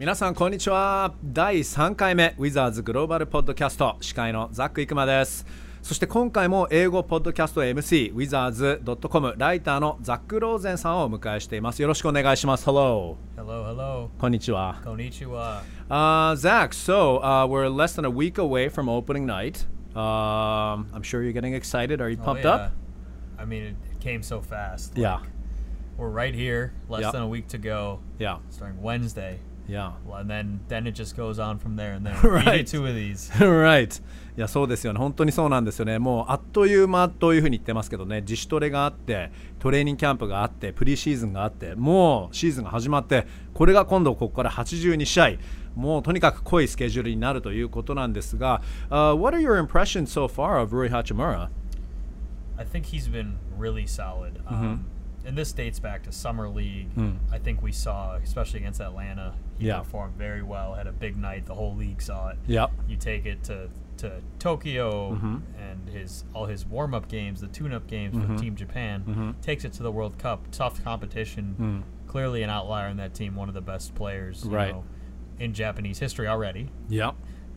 皆さんこんにちは第3回目ウィザーズグローバルポッドキャスト司会のザック・イクマですそして今回も英語ポッドキャスト MC ウィザーズ .com ライターのザック・ローゼンさんをお迎えしていますよろしくお願いします Hello Hello, hello. こんにちは Konnichiwa. Uh, Zach, so uh, we're less than a week away from opening night. Um, I'm sure you're getting excited. Are you Oh, pumped yeah. up? I mean, it, came so fast. Yeah, Like, We're right here, less Yep. than a week to go, yeah, starting Wednesday. Yeah. Well, and then then it just goes on from there and there. Right. We do two of these. right. いやそうですよね、本当にそうなんですよね、もうあっという間というふうに言ってますけどね、自主トレがあって、トレーニングキャンプがあって、プリシーズンがあって、もうシーズンが始まって、これが今度、ここから82試合、もうとにかく濃いスケジュールになるということなんですが、uh, What are your impressions so far of Rui Hachimura? I think he's been really solid. Um, and this dates back to summer league. Mm. I think we saw, especially against Atlanta, he Yeah. performed very well. Had a big night. The whole league saw it. Yep. You take it to to Tokyo Mhm. and his all his warm up games, the tune up games Mhm. with Team Japan. Mhm. Takes it to the World Cup. Tough competition. Mm. Clearly an outlier in that team. One of the best players, you Right. know, in Japanese history already. Yeah.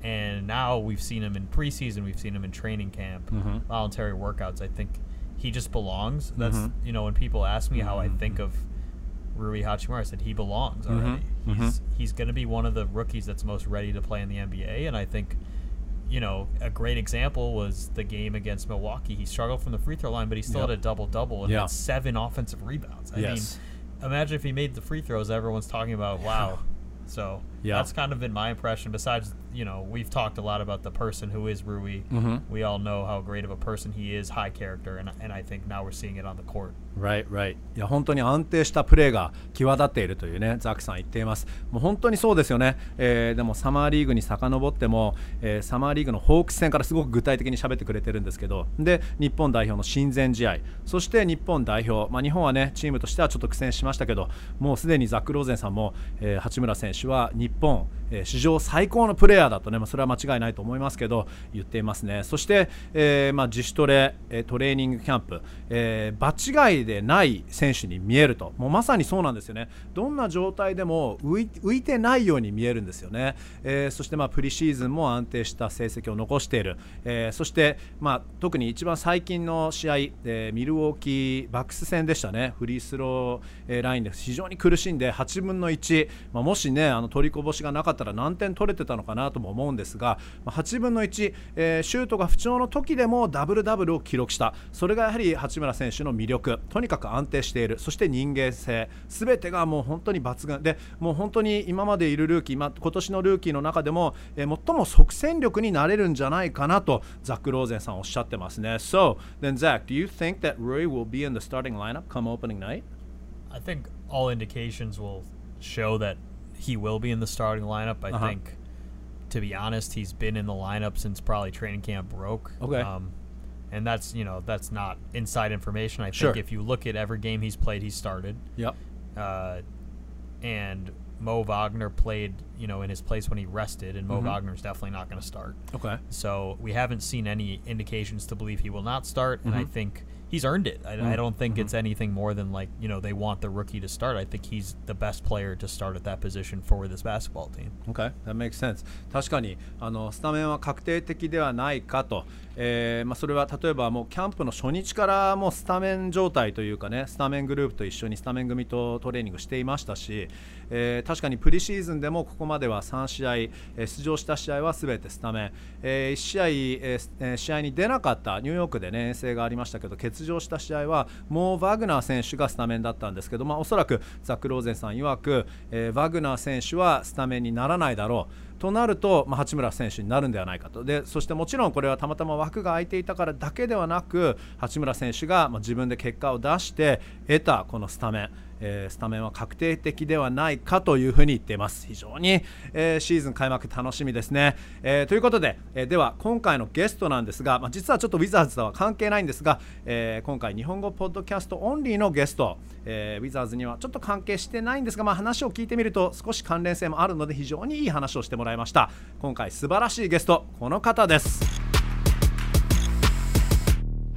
And now we've seen him in preseason. We've seen him in training camp, Mhm. voluntary workouts. I think he just belongs. That's Mhm. you know when people ask me how I Mhm. think of Rui Hachimura, I said he belongs Mhm. already. Mhm. He's he's going to be one of the rookies that's most ready to play in the NBA, and I think. You know, a great example was the game against Milwaukee. He struggled from the free throw line, but he still Yep. had a double double and Yeah. had seven offensive rebounds. I Yes. mean, imagine if he made the free throws, everyone's talking about, wow. So Yeah. that's kind of been my impression. Besides, you know, we've talked a lot about the person who is Rui. Mhm. We all know how great of a person he is, high character, and and I think now we're seeing it on the court. Right, right. いや本当に安定したプレーが際立っているというね、ザックさん言っています。もう本当にそうですよね。えーでもサマーリーグに遡っても、えーサマーリーグのホークス戦からすごく具体的に喋ってくれてるんですけど、で日本代表の親善試合、そして日本代表、まあ日本はねチームとしてはちょっと苦戦しましたけど、もうすでにザックローゼンさんも、えー八村選手は日本、え史上最高のプレーヤーだとね、まあそれは間違いないと思いますけど言っていますね。そして、えーまあ自主トレ、えトレーニングキャンプ、えー場違いでない選手に見えると、もうまさにそうなんですよね。どんな状態でも浮いてないように見えるんですよね。えーそしてまあプリシーズンも安定した成績を残している。えそしてまあ特に一番最近の試合、えミルウォーキーバックス戦でしたね。フリースロー、えラインで非常に苦しんで8分の1、まあ、もしねあの取りこぼしがなかったら何点取れてたのかなとも思うんですが、ま、8分の1、えーシュートが不調の時でもダブルダブルを記録した。それがやはり八村選手の魅力。とにかく安定している。そして人間性。すべてがもう本当に抜群で、もう本当に今までいるルーキー、ま、今年のルーキーの中でも、えー最も即戦力になれるんじゃないかなとザック・ローゼンさんおっしゃってますね。So, then Zach, do you think that Rui will be in the starting lineup come opening night? I think all indications will show that he will be in the starting lineup. I Uh-huh. think, to be honest, he's been in the lineup since probably training camp broke. Okay. Um, and that's you know that's not inside information. I think Sure. if you look at every game he's played, he's started. Yep. uh, and Mo Wagner played, you know, in his place when he rested, and Mo Mhm. Wagner's definitely not going to start. Okay. So we haven't seen any indications to believe he will not start, and I Mhm. think he's earned it. I, I Mm, don't think mhm. it's anything more than like you know they want the rookie to start. I think he's the best player to start at that position for this basketball team. Okay, that makes sense. 確かにあのスタメンは確定的ではないかと、 えーまあ、それは例えばもうキャンプの初日からもうスタメン状態というかねスタメングループと一緒にスタメン組とトレーニングしていましたし、えー確かにプリシーズンでもここまでは3試合、えー出場した試合はすべてスタメン、え1試合、えー試合に出なかったニューヨークで、ね、遠征がありましたけど欠場した試合はもうワグナー選手がスタメンだったんですけど、まあ、おそらくザック・ローゼンさん曰く、えーワグナー選手はスタメンにならないだろう。となると、まあ、八村選手になるんではないかと。でそしてもちろんこれはたまたま枠が空いていたからだけではなく八村選手がま自分で結果を出して得たこのスタメン、えースタメンは確定的ではないかというふうに言っています。非常に、えーシーズン開幕楽しみですね、えーということで、えーでは今回のゲストなんですが、まあ、実はちょっとウィザーズとは関係ないんですが、えー今回日本語ポッドキャストオンリーのゲスト、えーウィザーズにはちょっと関係してないんですが、まあ、話を聞いてみると少し関連性もあるので非常にいい話をしてもらいました。今回素晴らしいゲストこの方です。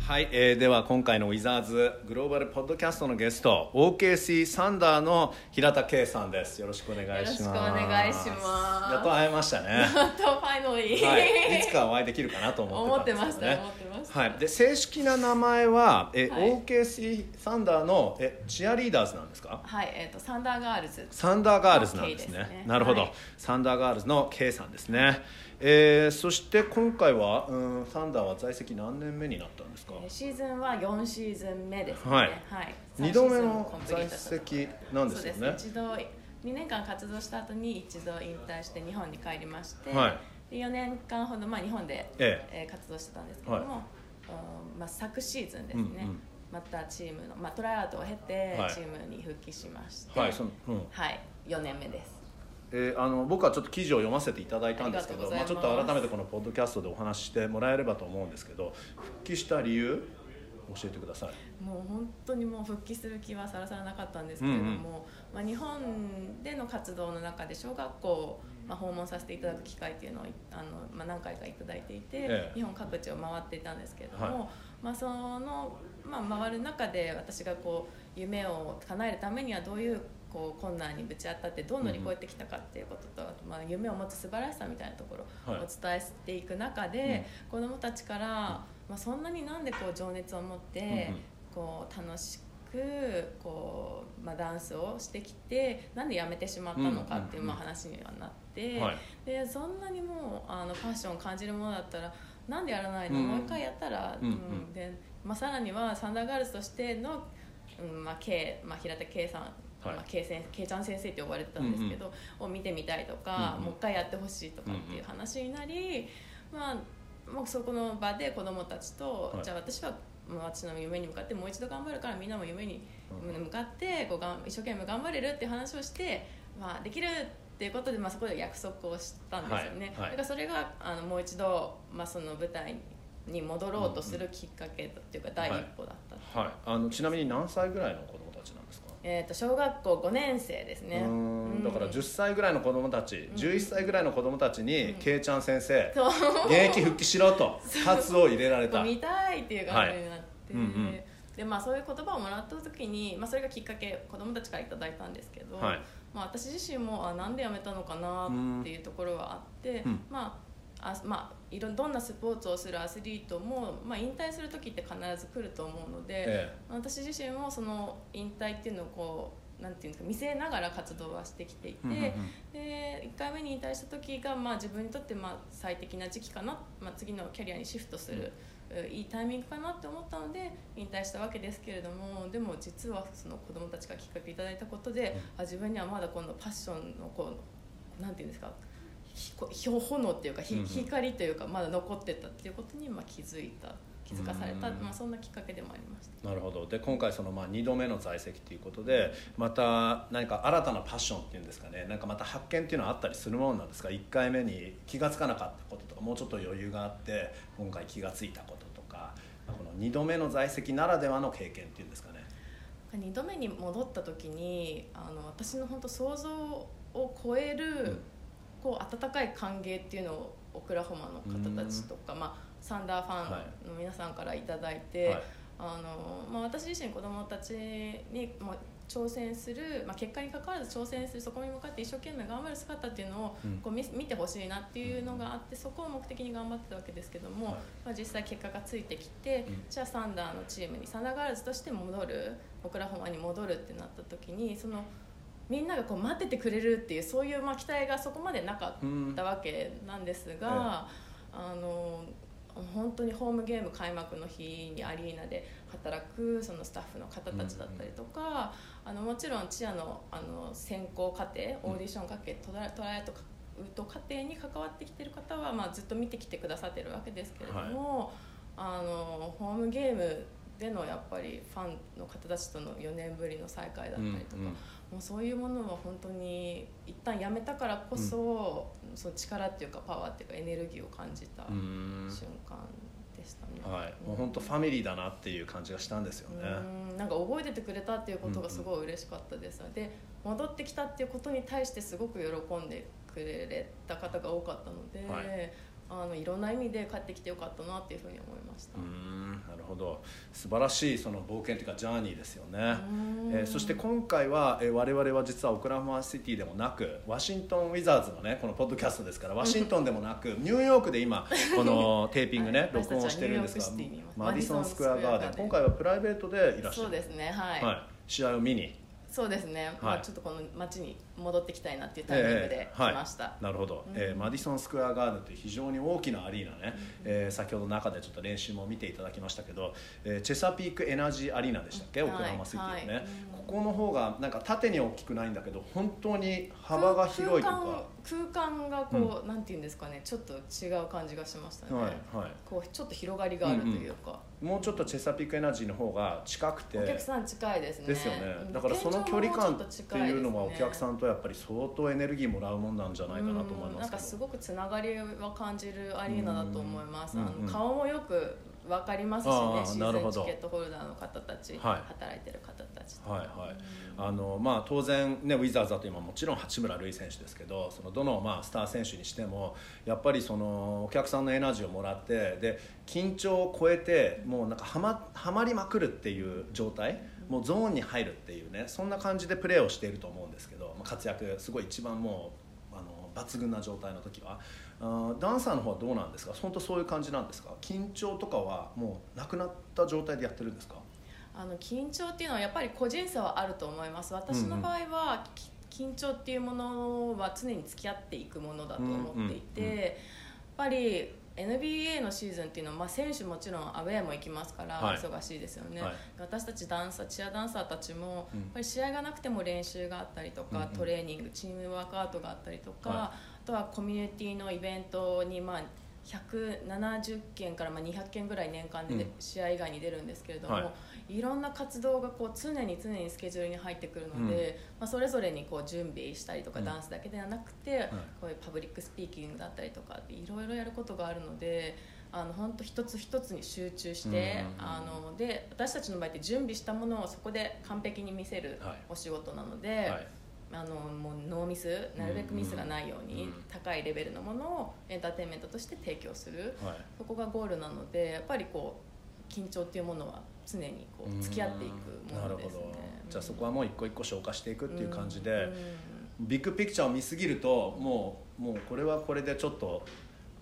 はい、えーでは今回のウィザーズグローバルポッドキャストのゲスト OKC サンダーの平田恵衣さんです。よろしくお願いします。よろしくお願いします。やっと会えましたね。と Finally、はい、いつかお会いできるかなと思ってたんですね。思ってました思ってました。はい、で正式な名前はえ、はい。OKC サンダーのえチアリーダーズなんですか？はい、えっ、とサンダーガールズ。サンダーガールズなんですね。ね。なるほど、はい。サンダーガールズの K さんですね、えーそして今回は、うん、サンダーは在籍何年目になったんですか？えーシーズンは4シーズン目ですね。はい。はい。二度目3シーズンの在籍なんですよね。そうです。一度2年間活動した後に一度引退して日本に帰りまして、はい。で4年間ほど、まあ、日本で、ええ。ー活動してたんですけども、はい。うんまあ、昨シーズンですね、うんうん。またチームの、まあ、トライアウトを経てはい。チームに復帰しまして、はいそのうん。はい、4年目ですえーあの僕はちょっと記事を読ませていただいたんですけどまあ、ちょっと改めてこのポッドキャストでお話ししてもらえればと思うんですけど復帰した理由教えてください。もう本当にもう復帰する気はさらさらなかったんですけれども、うんうん。まあ、日本での活動の中で小学校を、まあ、訪問させていただく機会っていうのをあの、まあ、何回かいただいていて、ええ。日本各地を回っていたんですけれども、はい。まあ、その、まあ、回る中で私がこう夢を叶えるためにはどういうこう困難にぶち当たってどう乗り越えてきたかっていうことと、あとまあ、夢を持つ素晴らしさみたいなところをはい。伝えていく中で、子どもたちから、まあ、そんなになんでこう情熱を持って、うんうん。こう楽しくこう、まあ、ダンスをしてきてなんで辞めてしまったのかっていううんうんうんまあ話にはなって、はい。でそんなにもうあのパッションを感じるものだったらなんでやらないの、うん。もう一回やったら、うんうん。でまあ、さらにはサンダーガールズとしての、うんまあ K まあ、平田圭さんはい。まあ、K, 先 K ちゃん先生って呼ばれてたんですけど、を見てみたいとか、うんうん。もう一回やってほしいとかっていう話になり、まあ、もうそこの場で子どもたちと、はい。じゃあ私は私の夢に向かってもう一度頑張るからみんなも夢にうん向かってこうがん一生懸命頑張れるっていう話をして、まあ、できるっていうことで、まあ、そこで約束をしたんですよね、はい。はい。だからそれがあのもう一度、まあ、その舞台に戻ろうとするきっかけっていうか第一歩だった、はい、あのちなみに何歳ぐらいの子供えー、と小学校5年生ですね。うーん。だから10歳ぐらいの子供たち、11歳ぐらいの子供たちに、けいちゃん先生現役復帰しろと 喝を入れられた。見たいっていう感じになって、はい。うんうん。でまあ、そういう言葉をもらった時に、まあ、それがきっかけ子供たちからいただいたんですけど、はい。まあ、私自身もあなんで辞めたのかなっていうところはあって、うん。まああまあ、いろどんなスポーツをするアスリートも、まあ、引退する時って必ず来ると思うので、え私自身もその引退っていうのをこうなんていうんですか見せながら活動はしてきていて、うんうんうん。で1回目に引退した時が、まあ、自分にとってまあ最適な時期かな、まあ、次のキャリアにシフトする、ういいタイミングかなって思ったので引退したわけですけれどもでも実はその子どもたちがきっかけいただいたことで、あ自分にはまだ今度パッションのこうなんていうんですか炎っていうか、光というかまだ残ってたっていうことにまあ気づいた気づかされた、うんまあ、そんなきっかけでもありました。なるほど。で今回そのまあ2度目の在籍ということでまた何か新たなパッションっていうんですかね。なんかまた発見っていうのはあったりするものなんですか？1回目に気が付かなかったこととかもうちょっと余裕があって今回気が付いたこととかこの2度目の在籍ならではの経験っていうんですかね。2度目に戻った時にあの私の本当想像を超える、うんこう温かい歓迎っていうのをオクラホマの方たちとか、まあ、サンダーファンの皆さんからいただいて、はい。あのまあ、私自身子どもたちに、まあ、挑戦する、まあ、結果に関わらず挑戦するそこに向かって一生懸命頑張る姿っていうのをうん。こう見見てほしいなっていうのがあってそこを目的に頑張ってたわけですけども、はい。まあ、実際結果がついてきて、うん。じゃあサンダーのチームにサンダーガールズとして戻るオクラホマに戻るってなった時にそのみんながこう待っててくれるっていうそういうまあ期待がそこまでなかったわけなんですが、あの本当にホームゲーム開幕の日にアリーナで働くそのスタッフの方たちだったりとか、あのもちろんチアのあの選考過程オーディション過程トラトライアウトと過程に関わってきてる方は、まあ、ずっと見てきてくださってるわけですけれども、あのホームゲームでのやっぱりファンの方たちとの4年ぶりの再会だったりとか、うんうんもうそういうものは本当に一旦やめたからこそ、その力っていうかパワーっていうかエネルギーを感じた瞬間でしたね。はい、もう本当ファミリーだなっていう感じがしたんですよね。うん。なんか覚えててくれたっていうことがすごい嬉しかったです、で戻ってきたっていうことに対してすごく喜んでくれた方が多かったので、はいあのいろんな意味で帰ってきてよかったなっていうふうに思いました。うんなるほど。素晴らしいその冒険というかジャーニーですよね、うん。えーそして今回は、えー我々は実はオクラホマシティでもなくワシントン・ウィザーズのねこのポッドキャストですから ワシントンでもなくニューヨークで今 このテーピングね、はい録音をしてるんですがマディソン・スクエア・ガーデン今回はプライベートでいらっしゃる。そうですねはい、はい、試合を見に。そうですね、まあ、ちょっとこの街に戻ってきたいなっていうタイミングで来はい。ました、なるほど、うん。えーマディソン・スクエア・ガーデンという非常に大きなアリーナね、えー先ほど中でちょっと練習も見ていただきましたけど、えーチェサピークエナジーアリーナでしたっけ、はいオクラホマシティのね、はい。ここの方がなんか縦に大きくないんだけど本当に幅が広いというか。空間空間がこう、なんていうんですかね。ちょっと違う感じがしましたね、はいはい。こうちょっと広がりがあるというか、もうちょっとチェサピークエナジーの方が近くて。お客さん近いですね。ですよね。うんだからその距離感っていうのはお客さんとやっぱり相当エネルギーもらうもんなんじゃないかなと思いますけど。かすごくつながりは感じるアリーナだと思います、あの顔もよく分かりますしね。シーズンチケットホルダーの方たち、はい働いてる方たちと。はいはい。あのまあ、当然、ね、ウィザーズだと今もちろん八村塁選手ですけどそのどの、まあ、スター選手にしてもやっぱりそのお客さんのエナジーをもらってで緊張を超えてもうなんかはまはまりまくるっていう状態もうゾーンに入るっていうねそんな感じでプレーをしていると思うんですけど、まあ、活躍すごい一番もうあの抜群な状態の時は。あーダンサーの方はどうなんですか？本当そういう感じなんですか？緊張とかはもうなくなった状態でやってるんですか？あの緊張っていうのはやっぱり個人差はあると思います。私の場合は、き緊張っていうものは常に付き合っていくものだと思っていて、うんうんうんやっぱり NBA のシーズンっていうのは、まあ、選手もちろんアウェーも行きますから、はい。忙しいですよね、はい。私たちダンサーチアダンサーたちも、うん。やっぱり試合がなくても練習があったりとか、うんうん。トレーニングチームワークアウトがあったりとか、はい。あとはコミュニティのイベントに、まあ、170件からまあ200件ぐらい年間でうん。試合以外に出るんですけれども、はい。いろんな活動がこう常に常にスケジュールに入ってくるので、まあ、それぞれにこう準備したりとか、うん。ダンスだけではなくて、こういう public speaking だったりとかいろいろやることがあるのであの本当一つ一つに集中して、うん。あので私たちの場合って準備したものをそこで完璧に見せるはい。お仕事なので。はいあのもうノーミスなるべくミスがないように、うん。高いレベルのものをエンターテインメントとして提供する、はい。そこがゴールなのでやっぱりこう緊張っていうものは常にこう付き合っていくものですね。じゃあそこはもう一個一個消化していくっていう感じで、うん。ビッグピクチャーを見すぎるともうもうこれはこれでちょっと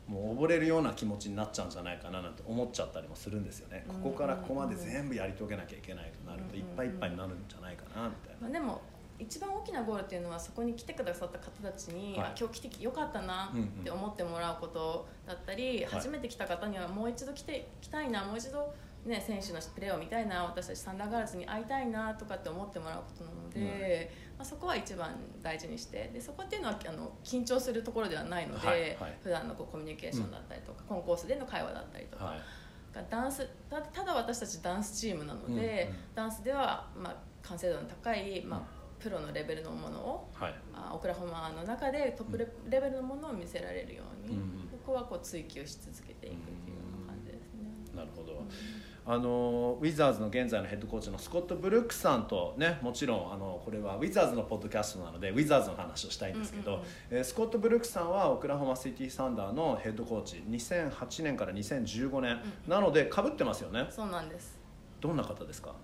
もう溺れるような気持ちになっちゃうんじゃないかななんて思っちゃったりもするんですよね、ここからここまで全部やり遂げなきゃいけないとなるといっぱいいっぱいになるんじゃないかなみたいな。まあ、でも一番大きなゴールっていうのはそこに来てくださった方たちに、はい。あ今日来てよかったなって思ってもらうことだったり、はい初めて来た方にはもう一度来て来たいなもう一度、ね、選手のプレーを見たいな私たちサンダーガールズに会いたいなとかって思ってもらうことなので、まあ、そこは一番大事にしてでそこっていうのはあの緊張するところではないので、はいはい。普段のこうコミュニケーションだったりとか、コンコースでの会話だったりとか。はい。ダンスたただ私たちダンスチームなので、うんうん。ダンスでは、まあ、完成度の高い、まあ、プロのレベルのものをはい。あオクラホマの中でトップレ,、レベルのものを見せられるように、うん。うんそこはこう追求し続けていくっていうような感じですね。なるほど、あのウィザーズの現在のヘッドコーチのスコット・ブルックスさんとねもちろんあのこれはウィザーズのポッドキャストなのでウィザーズの話をしたいんですけど、うんうんうん。えースコット・ブルックスさんはオクラホマシティ・サンダーのヘッドコーチ2008年から2015年、なのでかぶってますよね。そうなんです。どんな方ですか？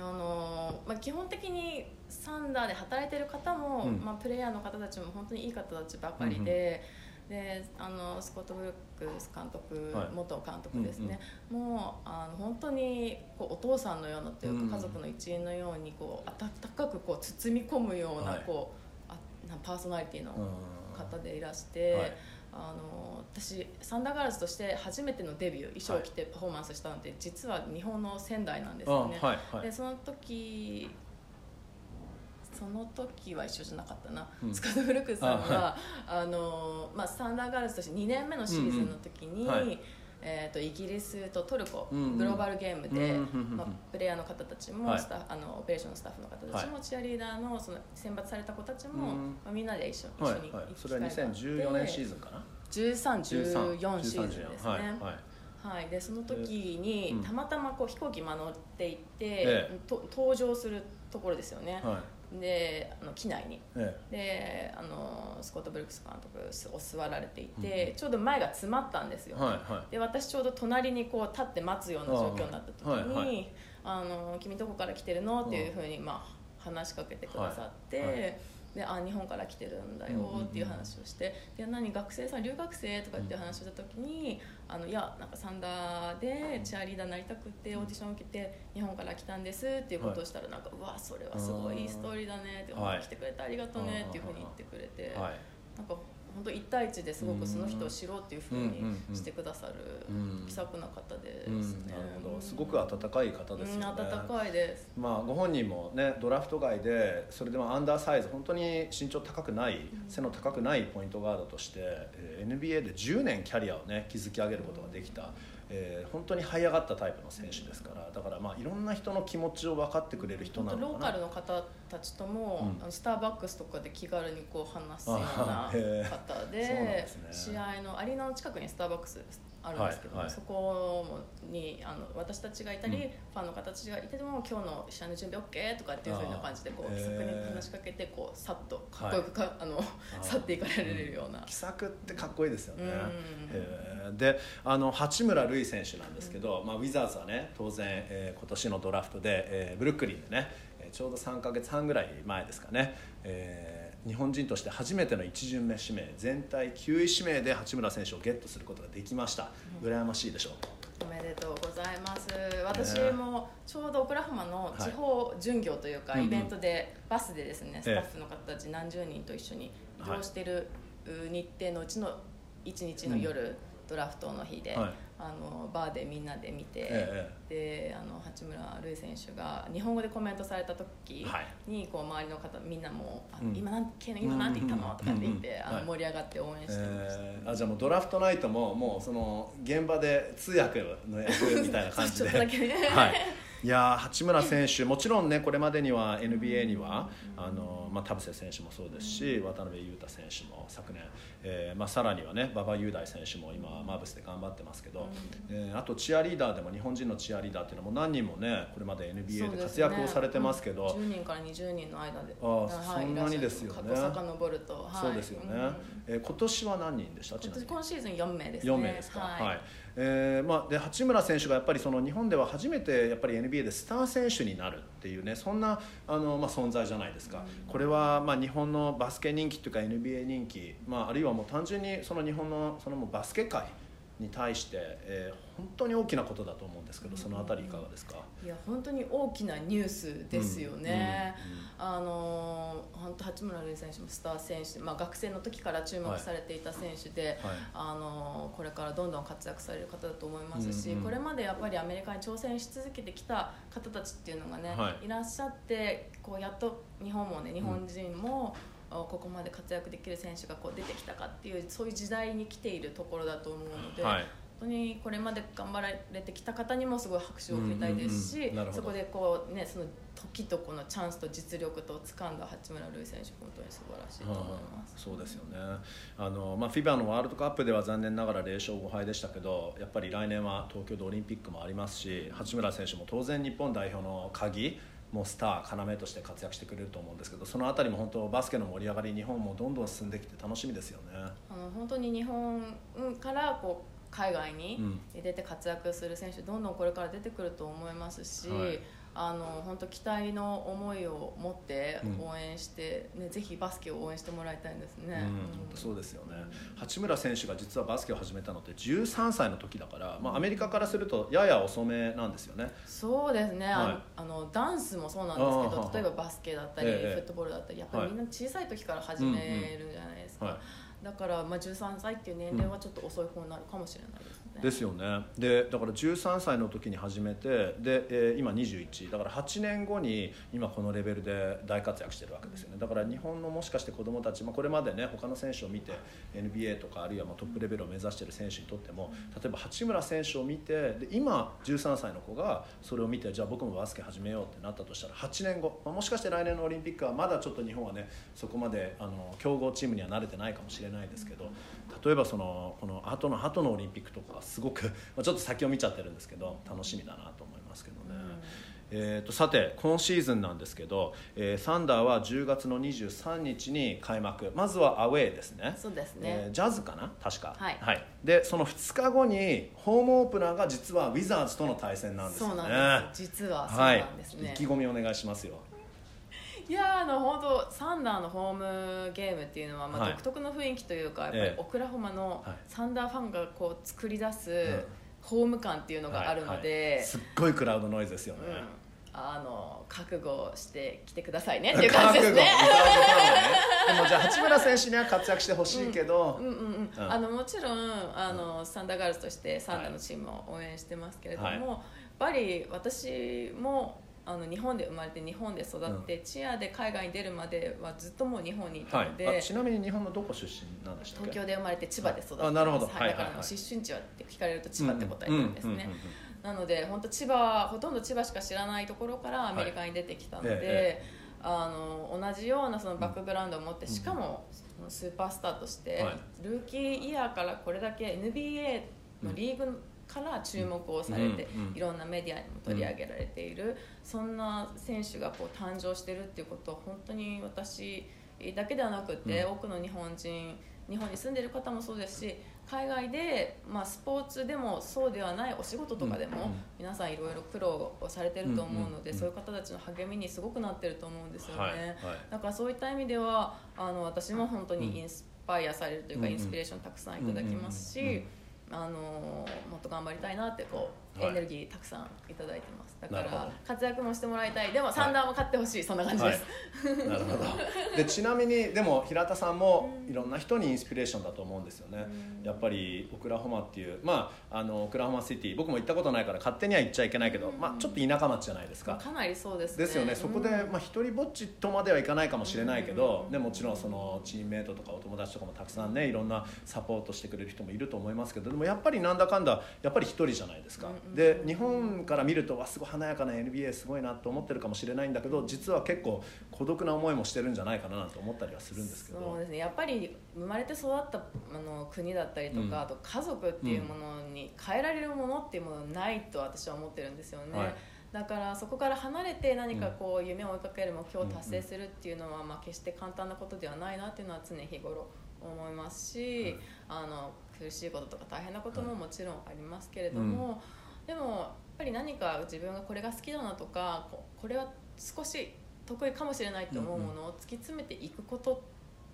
あのまあ、基本的にサンダーで働いてる方も、うん。まあ、プレイヤーの方たちも本当にいい方たちばかりで,、であのスコット・ブルックス監督、はい。元監督ですね、もうあの本当にこうお父さんのようなというか、うん家族の一員のようにこう温かくこう包み込むような,、はい。こうあなパーソナリティのうん。方でいらして。はいあの私サンダーガールズとして初めてのデビュー衣装を着てパフォーマンスしたのって、実は日本の仙台なんですよね、あはいはい。でその時その時は一緒じゃなかったな、うん。スカド・フルクさんはあの、まあ、サンダーガールズとして2年目のシーズンの時に、うんうんはいえー、とイギリスとトルコ、うんうん。グローバルゲームで、うんうんうんうん。まあ、プレイヤーの方たちも、はい。スタあのオペレーションのスタッフの方たちも、はチアリーダーのその選抜された子たちも、うん。まあ、みんなで一緒一はい緒にはい行くそれは機会があって2014年シーズンかな？13、14シーズンですね。はいはい。はい、でその時に、うん。たまたまこう飛行機間乗っていって、ええ。と搭乗するところですよね、はいであの機内に。えであのスコット・ブルックス監督を座られていて、ちょうど前が詰まったんですよ、はいはい。で私ちょうど隣にこう立って待つような状況になった時に「あはいはい。あの君どこから来てるの?」っていうふうに、まあ、話しかけてくださって。はいはいであ日本から来てるんだよっていう話をして「で何学生さん留学生?」とかっていう話をした時に「あのいやなんかサンダーでチアリーダーになりたくてオーディション受けて日本から来たんです」っていうことをしたらなんか「うわそれはすごいいいストーリーだね」ってはい。来てくれてありがとうねっていうふうに言ってくれて。はい。なんか本当一対一ですごくその人を知ろうっていうふうにしてくださるうん。気さくな方ですうん。ね。すごく温かい方ですよね、うん温かいです。まあ、ご本人もねドラフト外でそれでもアンダーサイズ本当に身長高くない背の高くないポイントガードとして、えー NBA で10年キャリアをね築き上げることができた、えー本当に這い上がったタイプの選手ですからだからまあいろんな人の気持ちを分かってくれる人なのかな。カルの方たちとも、うん。スターバックスとかで気軽にこう話すような方でね。試合のアリーナの近くにスターバックスあるんですけど、はいはい。そこにあの私たちがいたり、うん。ファンの方たちがいても今日の試合の準備 OK とかっていうふうな感じでこう気さくに話しかけてこうさっとかっこよくか、あのあー去っていかれるような。気さくってかっこいいですよね、うんであの八村塁選手なんですけど、まあ、ウィザーズはね当然、えー今年のドラフトで、えーブルックリンでね、えーちょうど3か月半ぐらい前ですかね、えー日本人として初めての1巡目指名全体9位指名で八村選手をゲットすることができました。羨ましいでしょう。おめでとうございます。私もちょうどオクラホマの地方巡業というか、はい。イベントでバスでですね、ええ。スタッフの方たち何十人と一緒に移動してるう日程のうちの1日の夜、ドラフトの日で、はいあのバーでみんなで見て、えであの八村塁選手が日本語でコメントされた時はいに、こう周りの方みんなも「あうん今なんて今なんて言ったの?」とかって言って、あの盛り上がって応援してました。えーあじゃあもうドラフトナイトももうその現場で通訳の役みたいな感じちょでっとだけねはい、いやー八村選手もちろんねこれまでには NBA にはあの、まあ、田臥選手もそうですし渡辺裕太選手も昨年、えーまあ、さらにはね馬場雄大選手も今マーブスで頑張ってますけど、えーあとチアリーダーでも日本人のチアリーダーっていうのも何人もねこれまで NBA で活躍をされてますけど10人から20人の間でああそんなにですよね。過去遡ると、はい、そうですよね、うん。えー今年は何人でした？今シーズン4名ですね。4名ですか、はい。はいえーまあ、で八村選手がやっぱりその日本では初めてやっぱり NBA でスター選手になるっていうねそんなあの、まあ、存在じゃないですか、これは、まあ、日本のバスケ人気というか NBA 人気、まあ、あるいはもう単純にその日本のそのもうバスケ界に対して、えー本当に大きなことだと思うんですけどそのあたりいかがですか、いや本当に大きなニュースですよね、あのー本当八村塁選手もスター選手、まあ、学生の時から注目されていた選手で、はい。あのーこれからどんどん活躍される方だと思いますし、うんうんこれまでやっぱりアメリカに挑戦し続けてきた方たちっていうのがね、はい。い、らっしゃってこうやっと日本もね日本人も、あここまで活躍できる選手がこう出てきたかっていうそういう時代に来ているところだと思うので。はい本当にこれまで頑張られてきた方にもすごい拍手を送りたいですし、うんうんうんそこでこうねその時とこのチャンスと実力と掴んだ八村塁選手本当に素晴らしいと思います。そうですよねあの、まあ、FIBA のワールドカップでは残念ながら0勝5敗でしたけどやっぱり来年は東京でオリンピックもありますし八村選手も当然日本代表の鍵もうスター要として活躍してくれると思うんですけどその辺りも本当バスケの盛り上がり日本もどんどん進んできて楽しみですよね。あの本当に日本からこう海外に出て活躍する選手どんどんこれから出てくると思いますし、はいあの本当期待の思いを持ってうん。応援して、ねぜひバスケを応援してもらいたいんですね。うん、そうですよね。八村選手が実はバスケを始めたのって13歳の時だから、まあ、アメリカからするとやや遅めなんですよね。そうですね、あのはい。あのダンスもそうなんですけど例えばバスケだったり、ええフットボールだったりやっぱりみんな小さい時から始めるじゃないですか、はい。だから、まあ、13歳っていう年齢はちょっと遅い方になるかもしれないですね。ですよね。でだから13歳の時に始めてで、えー今21だから8年後に今このレベルで大活躍してるわけですよね。だから日本のもしかして子供たち、まあ、これまでね他の選手を見て NBA とかあるいはまあトップレベルを目指してる選手にとっても例えば八村選手を見てで今13歳の子がそれを見てじゃあ僕もバスケ始めようってなったとしたら8年後、まあ、もしかして来年のオリンピックはまだちょっと日本はねそこまであの強豪チームには慣れてないかもしれないですけど例えばそのこの後の後のオリンピックとかはすごく まあちょっと先を見ちゃってるんですけど楽しみだなと思いますけどね。えー、とさて今シーズンなんですけど、えーサンダーは10月の23日に開幕。まずはアウェーですね。そうですね。えージャズかな？確か。はい。でその2日後にホームオープナーが実はウィザーズとの対戦なんですよね。そうなんです。実はそうはいなんですね、意気込みお願いしますよいやーあの本当サンダーのホームゲームっていうのは、まあはい。独特の雰囲気というかやっぱええ。りオクラホマのはい。サンダーファンがこう作り出すん。ホーム感っていうのがあるのはいはい。で、すっごいクラウドノイズですよね、うん、あの覚悟してきてくださいねっていう感じですね。でもじゃあ八村選手には活躍してほしいけど、うんうんうん。うん。あのもちろんあの、サンダーガールズとしてサンダーのチームを応援してますけれども、はい。やっぱり私もあの日本で生まれて日本で育って、チアで海外に出るまではずっともう日本にいたはい。ので、あちなみに日本のどこ出身なんでしたっけ？東京で生まれて千葉で育ってます、あなるほど。はいはいはいはい。だから出身地はって聞かれると千葉って答えるんですね、うんうんうんうん。なので本当千葉ほとんど千葉しか知らないところからアメリカに出てきたので、はいえあの同じようなそのバックグラウンドを持って、しかもスーパースターとして、はい。ルーキーイヤーからこれだけ NBA のリーグから注目をされて、うんうん。いろんなメディアにも取り上げられている、そんな選手がこう誕生してるっていうことは本当に私だけではなくて、うん。多くの日本人日本に住んでる方もそうですし海外で、まあ、スポーツでもそうではないお仕事とかでも、皆さんいろいろ苦労をされてると思うので、そういう方たちの励みにすごくなってると思うんですよね、はいはい。だからそういった意味ではあの私も本当にインスパイアされるというか、うんインスピレーションたくさんいただきますし、あのもっと頑張りたいなってこう、はいエネルギーたくさんいただいてます。だから活躍もしてもらいたい。でもサンダーも勝ってほしい、そんな感じです、なるほど。でちなみにでも平田さんもいろんな人にインスピレーションだと思うんですよね、やっぱりオクラホマっていうまああのオクラホマシティ僕も行ったことないから勝手には行っちゃいけないけど、まあ、ちょっと田舎町じゃないですか、かなりそうですね。ですよね、そこで、うんまあ、一人ぼっちとまではいかないかもしれないけど、でもちろんそのチームメートとかお友達とかもたくさんねいろんなサポートしてくれる人もいると思いますけどでもやっぱりなんだかんだやっぱり一人じゃないですか、で日本から見るとわすごい華やかな NBA すごいなと思ってるかもしれないんだけど実は結構孤独な思いもしてるんじゃないかななんて思ったりはするんですけど。そうですね。やっぱり生まれて育ったあの国だったりとか、うん。あと家族っていうものに変えられるものっていうものないと私は思ってるんですよね、はい。だからそこから離れて何かこう夢を追いかける目標を達成するっていうのは、まあ、決して簡単なことではないなっていうのは常日頃思いますし、あの苦しいこととか大変なことももちろんありますけれども、でもやっぱり何か自分がこれが好きだなとかこれは少し得意かもしれないと思うものを突き詰めていくこと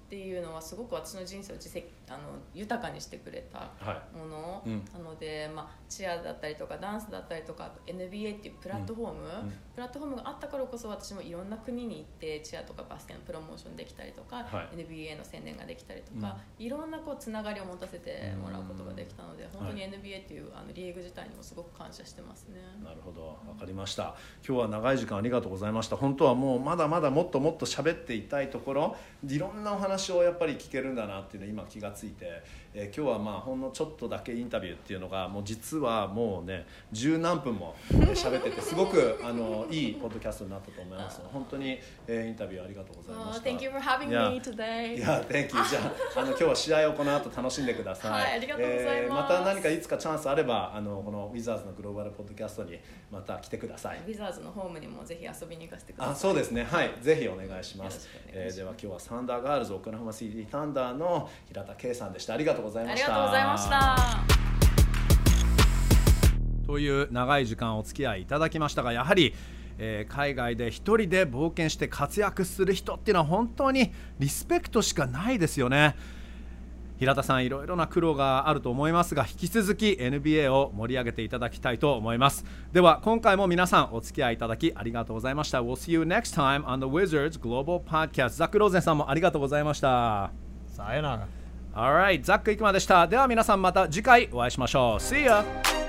っていうのはすごく私の人生を実績あの豊かにしてくれたはい。もの、うん。なので、まあ、チアだったりとかダンスだったりとか NBA っていうプラットフォーム、うん。プラットフォームがあったからこそ私もいろんな国に行ってチアとかバスケのプロモーションできたりとか、はい。NBA の宣伝ができたりとか、いろんなこうつながりを持たせてもらうことができたので、本当に NBA っていうあのリーグ自体にもすごく感謝してますね。なるほど。わかりました。今日は長い時間ありがとうございました。本当はもうまだまだもっともっと喋っていたいところいろんなお話をやっぱり聞けるんだなっていうの今気がついて、えー今日はまあほんのちょっとだけインタビューっていうのがもう実はもうね十何分もえー喋っててすごく あのいいポッドキャストになったと思います本当に、えーインタビューありがとうございま Oh, した thank you for having me today. いや、Thank you じゃあ、あの今日は試合をこの後楽しんでください。はいありがとうございますえーまた何かいつかチャンスあれば、あのこのウィザーズのグローバルポッドキャストにまた来てください。ウィザーズのホームにもぜひ遊びに行かせてください。あ、そうですね。はい、ぜひお願いしますしえーでは今日はサンダーガールズオクラホマシティタンダーの平田圭さんでした。ありがとうございました。ありがとうございました。という長い時間お付き合いいただきましたがやはり、えー海外で一人で冒険して活躍する人っていうのは本当にリスペクトしかないですよね平田さんいろいろな苦労があると思いますが引き続き NBA を盛り上げていただきたいと思いますでは今回も皆さんお付き合いいただきありがとうございました We'll see you next time on the Wizards Global Podcast ザック・ローゼンさんもありがとうございました Sayonara. Alright ザック・イクマでしたでは皆さんまた次回お会いしましょう See ya!